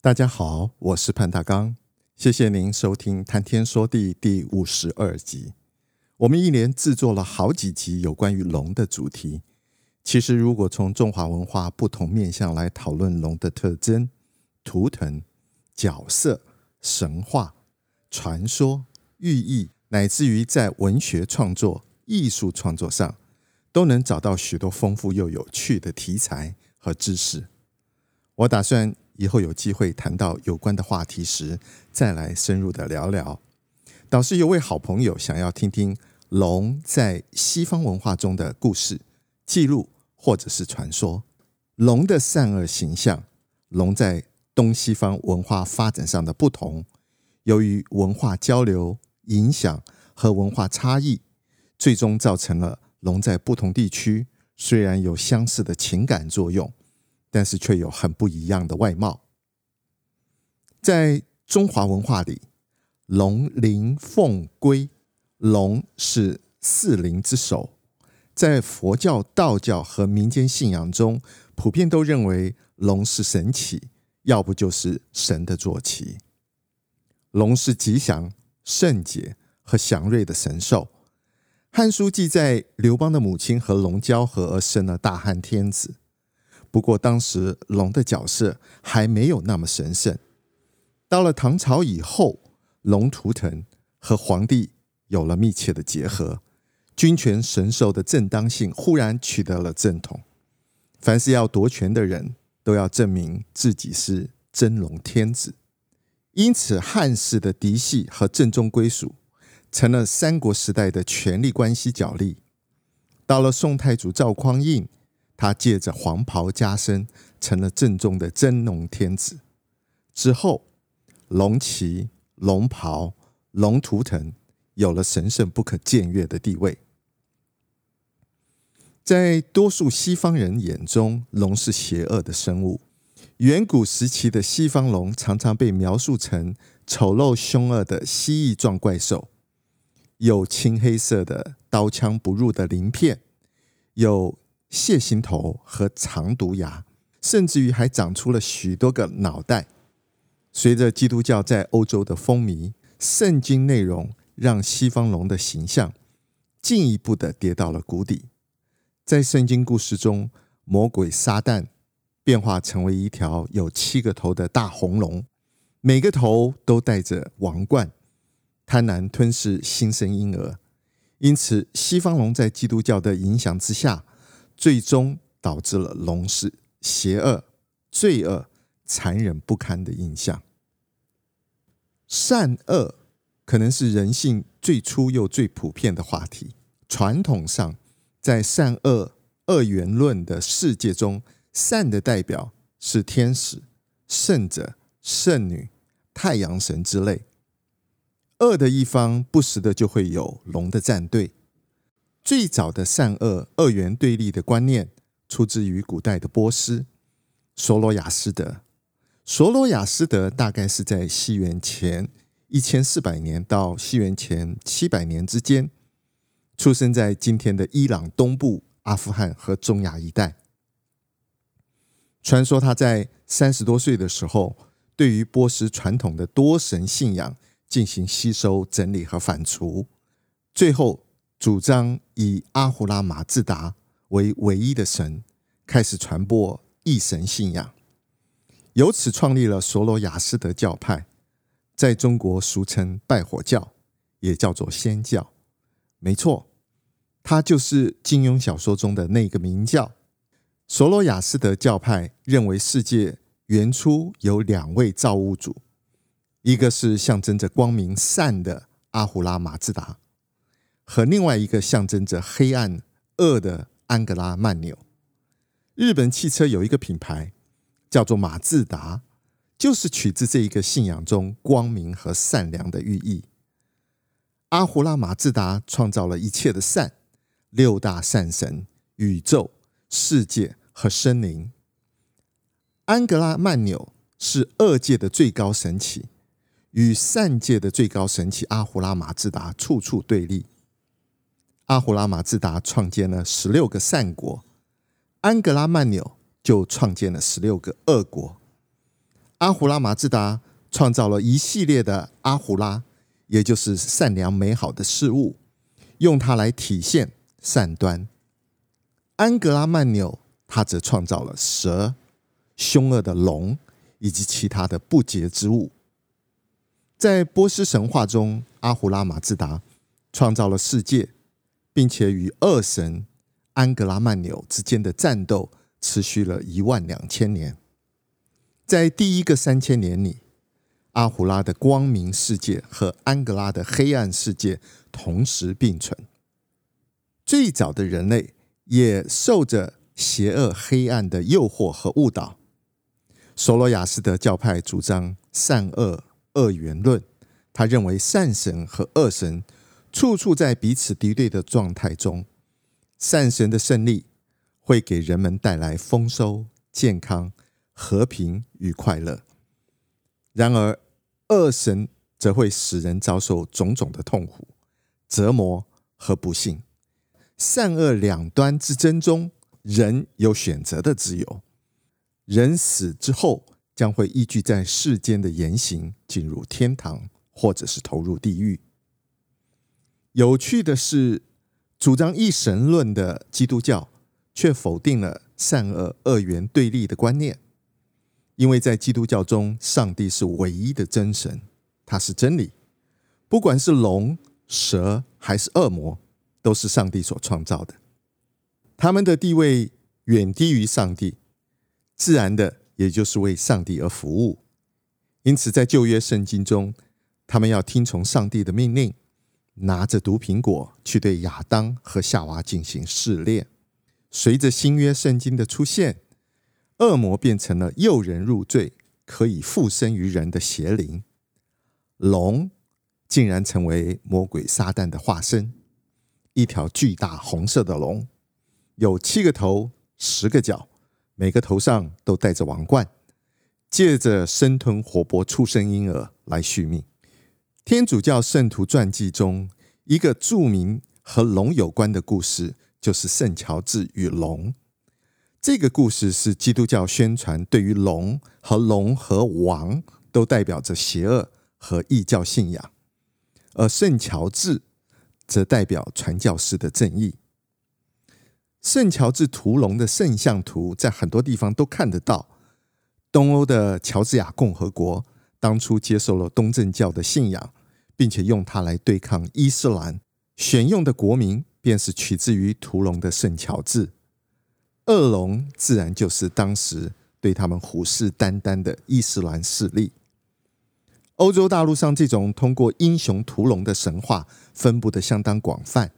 大家好，我是潘大刚，谢谢您收听《谈天说地》第五十二集。我们一连制作了好几集有关于龙的主题。其实，如果从中华文化不同面向来讨论龙的特征、图腾、角色、神话、传说、寓意，乃至于在文学创作、艺术创作上，都能找到许多丰富又有趣的题材和知识。我打算。以后有机会谈到有关的话题时，再来深入的聊聊。倒是有位好朋友想要听听龙在西方文化中的故事、记录或者是传说，龙的善恶形象，龙在东西方文化发展上的不同，由于文化交流、影响和文化差异，最终造成了龙在不同地区虽然有相似的情感作用。但是却有很不一样的外貌。在中华文化里，龙灵凤龟，龙是四灵之首。在佛教、道教和民间信仰中，普遍都认为龙是神祇，要不就是神的坐骑。龙是吉祥、圣洁和祥瑞的神兽。《汉书》记载，刘邦的母亲和龙交合而生了大汉天子。不过，当时龙的角色还没有那么神圣。到了唐朝以后，龙图腾和皇帝有了密切的结合，君权神授的正当性忽然取得了正统。凡是要夺权的人，都要证明自己是真龙天子。因此，汉室的嫡系和正宗归属成了三国时代的权力关系角力。到了宋太祖赵匡胤。他借着黄袍加身，成了正宗的真龙天子。之后，龙旗、龙袍、龙图腾有了神圣不可僭越的地位。在多数西方人眼中，龙是邪恶的生物。远古时期的西方龙常常被描述成丑陋凶恶的蜥蜴状怪兽，有青黑色的刀枪不入的鳞片，有。蟹形头和长毒牙，甚至于还长出了许多个脑袋。随着基督教在欧洲的风靡，圣经内容让西方龙的形象进一步的跌到了谷底。在圣经故事中，魔鬼撒旦变化成为一条有七个头的大红龙，每个头都戴着王冠，贪婪吞噬新生婴儿。因此，西方龙在基督教的影响之下。最终导致了龙是邪恶、罪恶、残忍不堪的印象。善恶可能是人性最初又最普遍的话题。传统上，在善恶二元论的世界中，善的代表是天使、圣者、圣女、太阳神之类；恶的一方，不时的就会有龙的战队。最早的善恶二元对立的观念，出自于古代的波斯，索罗亚斯德。索罗亚斯德大概是在西元前一千四百年到西元前七百年之间，出生在今天的伊朗东部、阿富汗和中亚一带。传说他在三十多岁的时候，对于波斯传统的多神信仰进行吸收、整理和反刍，最后。主张以阿胡拉马自达为唯一的神，开始传播一神信仰，由此创立了索罗亚斯德教派，在中国俗称拜火教，也叫做仙教。没错，它就是金庸小说中的那个明教。索罗亚斯德教派认为世界原初有两位造物主，一个是象征着光明善的阿胡拉马自达。和另外一个象征着黑暗恶的安格拉曼纽。日本汽车有一个品牌叫做马自达，就是取自这一个信仰中光明和善良的寓意。阿胡拉马自达创造了一切的善，六大善神、宇宙、世界和生灵。安格拉曼纽是恶界的最高神祇，与善界的最高神祇阿胡拉马自达处处对立。阿胡拉马自达创建了十六个善国，安格拉曼纽就创建了十六个恶国。阿胡拉马自达创造了一系列的阿胡拉，也就是善良美好的事物，用它来体现善端。安格拉曼纽他则创造了蛇、凶恶的龙以及其他的不洁之物。在波斯神话中，阿胡拉马自达创造了世界。并且与恶神安格拉曼纽之间的战斗持续了一万两千年。在第一个三千年里，阿胡拉的光明世界和安格拉的黑暗世界同时并存。最早的人类也受着邪恶黑暗的诱惑和误导。索罗亚斯德教派主张善恶二元论，他认为善神和恶神。处处在彼此敌对的状态中，善神的胜利会给人们带来丰收、健康、和平与快乐；然而，恶神则会使人遭受种种的痛苦、折磨和不幸。善恶两端之争中，人有选择的自由。人死之后，将会依据在世间的言行进入天堂，或者是投入地狱。有趣的是，主张一神论的基督教却否定了善恶二元对立的观念，因为在基督教中，上帝是唯一的真神，他是真理。不管是龙、蛇还是恶魔，都是上帝所创造的，他们的地位远低于上帝，自然的也就是为上帝而服务。因此，在旧约圣经中，他们要听从上帝的命令。拿着毒苹果去对亚当和夏娃进行试炼。随着新约圣经的出现，恶魔变成了诱人入罪、可以附身于人的邪灵。龙竟然成为魔鬼撒旦的化身，一条巨大红色的龙，有七个头、十个脚，每个头上都戴着王冠，借着生吞活剥出生婴儿来续命。天主教圣徒传记中，一个著名和龙有关的故事，就是圣乔治与龙。这个故事是基督教宣传对于龙和龙和王都代表着邪恶和异教信仰，而圣乔治则代表传教士的正义。圣乔治屠龙的圣像图在很多地方都看得到。东欧的乔治亚共和国当初接受了东正教的信仰。并且用它来对抗伊斯兰，选用的国名便是取自于屠龙的圣乔治。恶龙自然就是当时对他们虎视眈眈的伊斯兰势力。欧洲大陆上这种通过英雄屠龙的神话分布得相当广泛，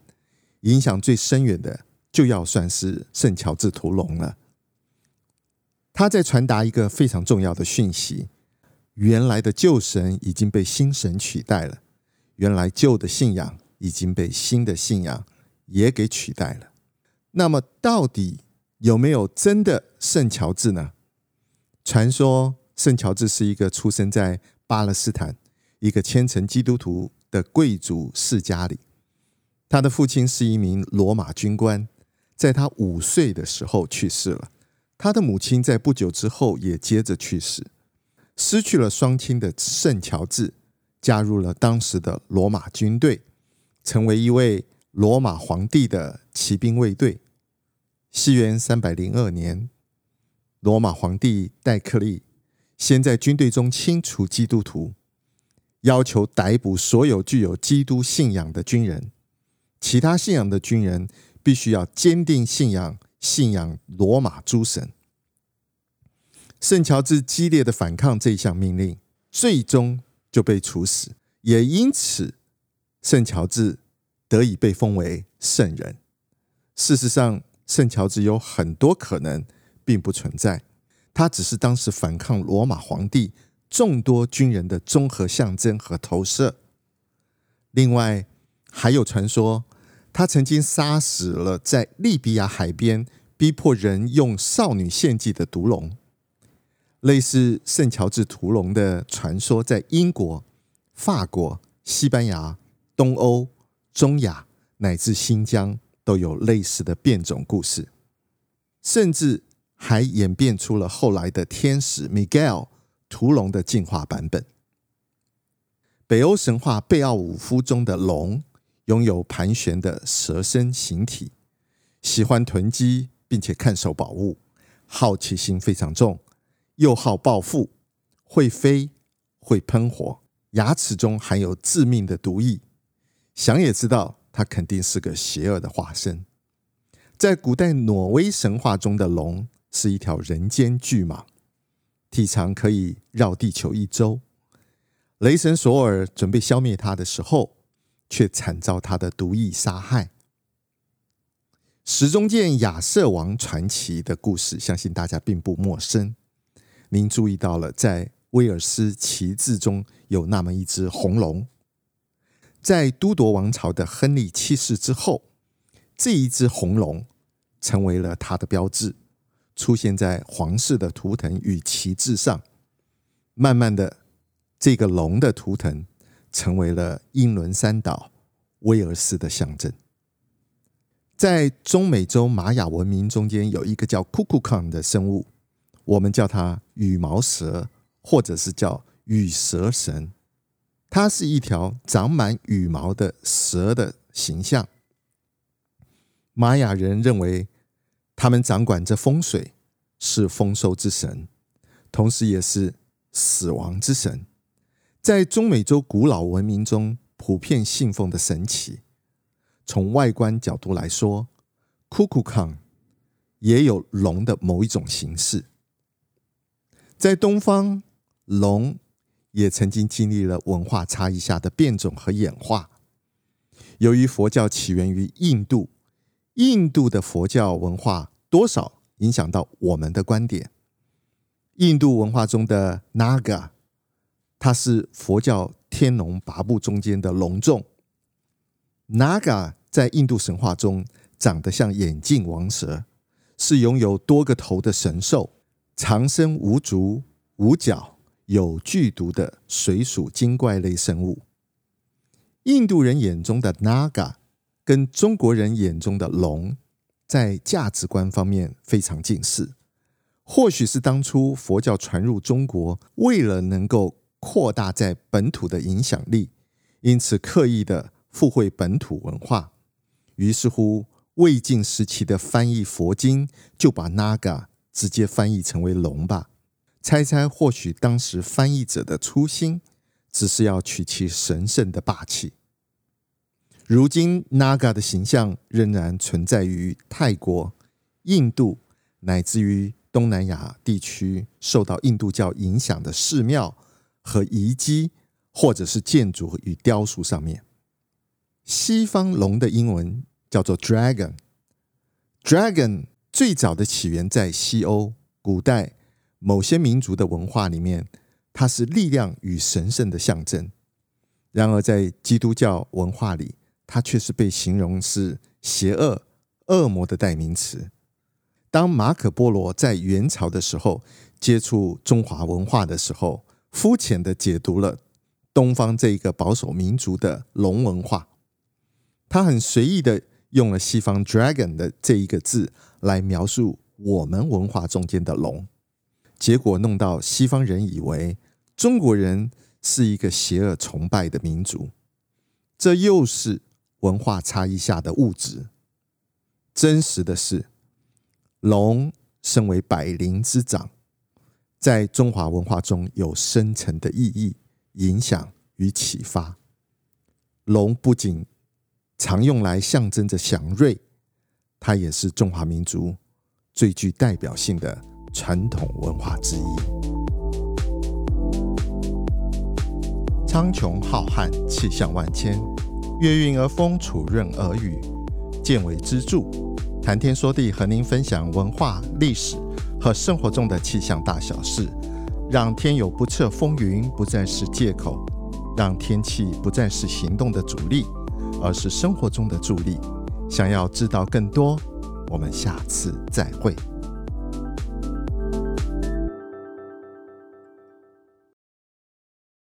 影响最深远的就要算是圣乔治屠龙了。他在传达一个非常重要的讯息：原来的旧神已经被新神取代了。原来旧的信仰已经被新的信仰也给取代了。那么，到底有没有真的圣乔治呢？传说圣乔治是一个出生在巴勒斯坦一个虔诚基督徒的贵族世家里，他的父亲是一名罗马军官，在他五岁的时候去世了。他的母亲在不久之后也接着去世，失去了双亲的圣乔治。加入了当时的罗马军队，成为一位罗马皇帝的骑兵卫队。西元三百零二年，罗马皇帝戴克利先在军队中清除基督徒，要求逮捕所有具有基督信仰的军人，其他信仰的军人必须要坚定信仰，信仰罗马诸神。圣乔治激烈的反抗这项命令，最终。就被处死，也因此，圣乔治得以被封为圣人。事实上，圣乔治有很多可能并不存在，他只是当时反抗罗马皇帝众多军人的综合象征和投射。另外，还有传说，他曾经杀死了在利比亚海边逼迫人用少女献祭的毒龙。类似圣乔治屠龙的传说，在英国、法国、西班牙、东欧、中亚乃至新疆都有类似的变种故事，甚至还演变出了后来的天使 Miguel 屠龙的进化版本。北欧神话贝奥武夫中的龙拥有盘旋的蛇身形体，喜欢囤积并且看守宝物，好奇心非常重。又好暴富，会飞，会喷火，牙齿中含有致命的毒液。想也知道，它肯定是个邪恶的化身。在古代挪威神话中的龙是一条人间巨蟒，体长可以绕地球一周。雷神索尔准备消灭它的时候，却惨遭它的毒液杀害。石中剑亚瑟王传奇的故事，相信大家并不陌生。您注意到了，在威尔斯旗帜中有那么一只红龙。在都铎王朝的亨利七世之后，这一只红龙成为了他的标志，出现在皇室的图腾与旗帜上。慢慢的，这个龙的图腾成为了英伦三岛威尔斯的象征。在中美洲玛雅文明中间，有一个叫库库康的生物。我们叫它羽毛蛇，或者是叫羽蛇神。它是一条长满羽毛的蛇的形象。玛雅人认为，他们掌管着风水，是丰收之神，同时也是死亡之神。在中美洲古老文明中，普遍信奉的神祇。从外观角度来说，库库康也有龙的某一种形式。在东方，龙也曾经经历了文化差异下的变种和演化。由于佛教起源于印度，印度的佛教文化多少影响到我们的观点。印度文化中的 Naga，它是佛教天龙八部中间的龙众。Naga 在印度神话中长得像眼镜王蛇，是拥有多个头的神兽。长身无足无脚，有剧毒的水属精怪类生物。印度人眼中的 Naga 跟中国人眼中的龙，在价值观方面非常近似。或许是当初佛教传入中国，为了能够扩大在本土的影响力，因此刻意的附会本土文化。于是乎，魏晋时期的翻译佛经就把 Naga。直接翻译成为龙吧，猜猜或许当时翻译者的初心只是要取其神圣的霸气。如今，Naga 的形象仍然存在于泰国、印度乃至于东南亚地区，受到印度教影响的寺庙和遗迹，或者是建筑与雕塑上面。西方龙的英文叫做 Dragon，Dragon。Dragon 最早的起源在西欧，古代某些民族的文化里面，它是力量与神圣的象征。然而，在基督教文化里，它却是被形容是邪恶、恶魔的代名词。当马可波罗在元朝的时候接触中华文化的时候，肤浅地解读了东方这一个保守民族的龙文化，他很随意地用了西方 “dragon” 的这一个字。来描述我们文化中间的龙，结果弄到西方人以为中国人是一个邪恶崇拜的民族，这又是文化差异下的误植。真实的是，龙身为百灵之长，在中华文化中有深层的意义、影响与启发。龙不仅常用来象征着祥瑞。它也是中华民族最具代表性的传统文化之一。苍穹浩瀚，气象万千，月运而风，楚润而雨，见为支柱，谈天说地，和您分享文化、历史和生活中的气象大小事，让天有不测风云不再是借口，让天气不再是行动的阻力，而是生活中的助力。想要知道更多我们下次再会。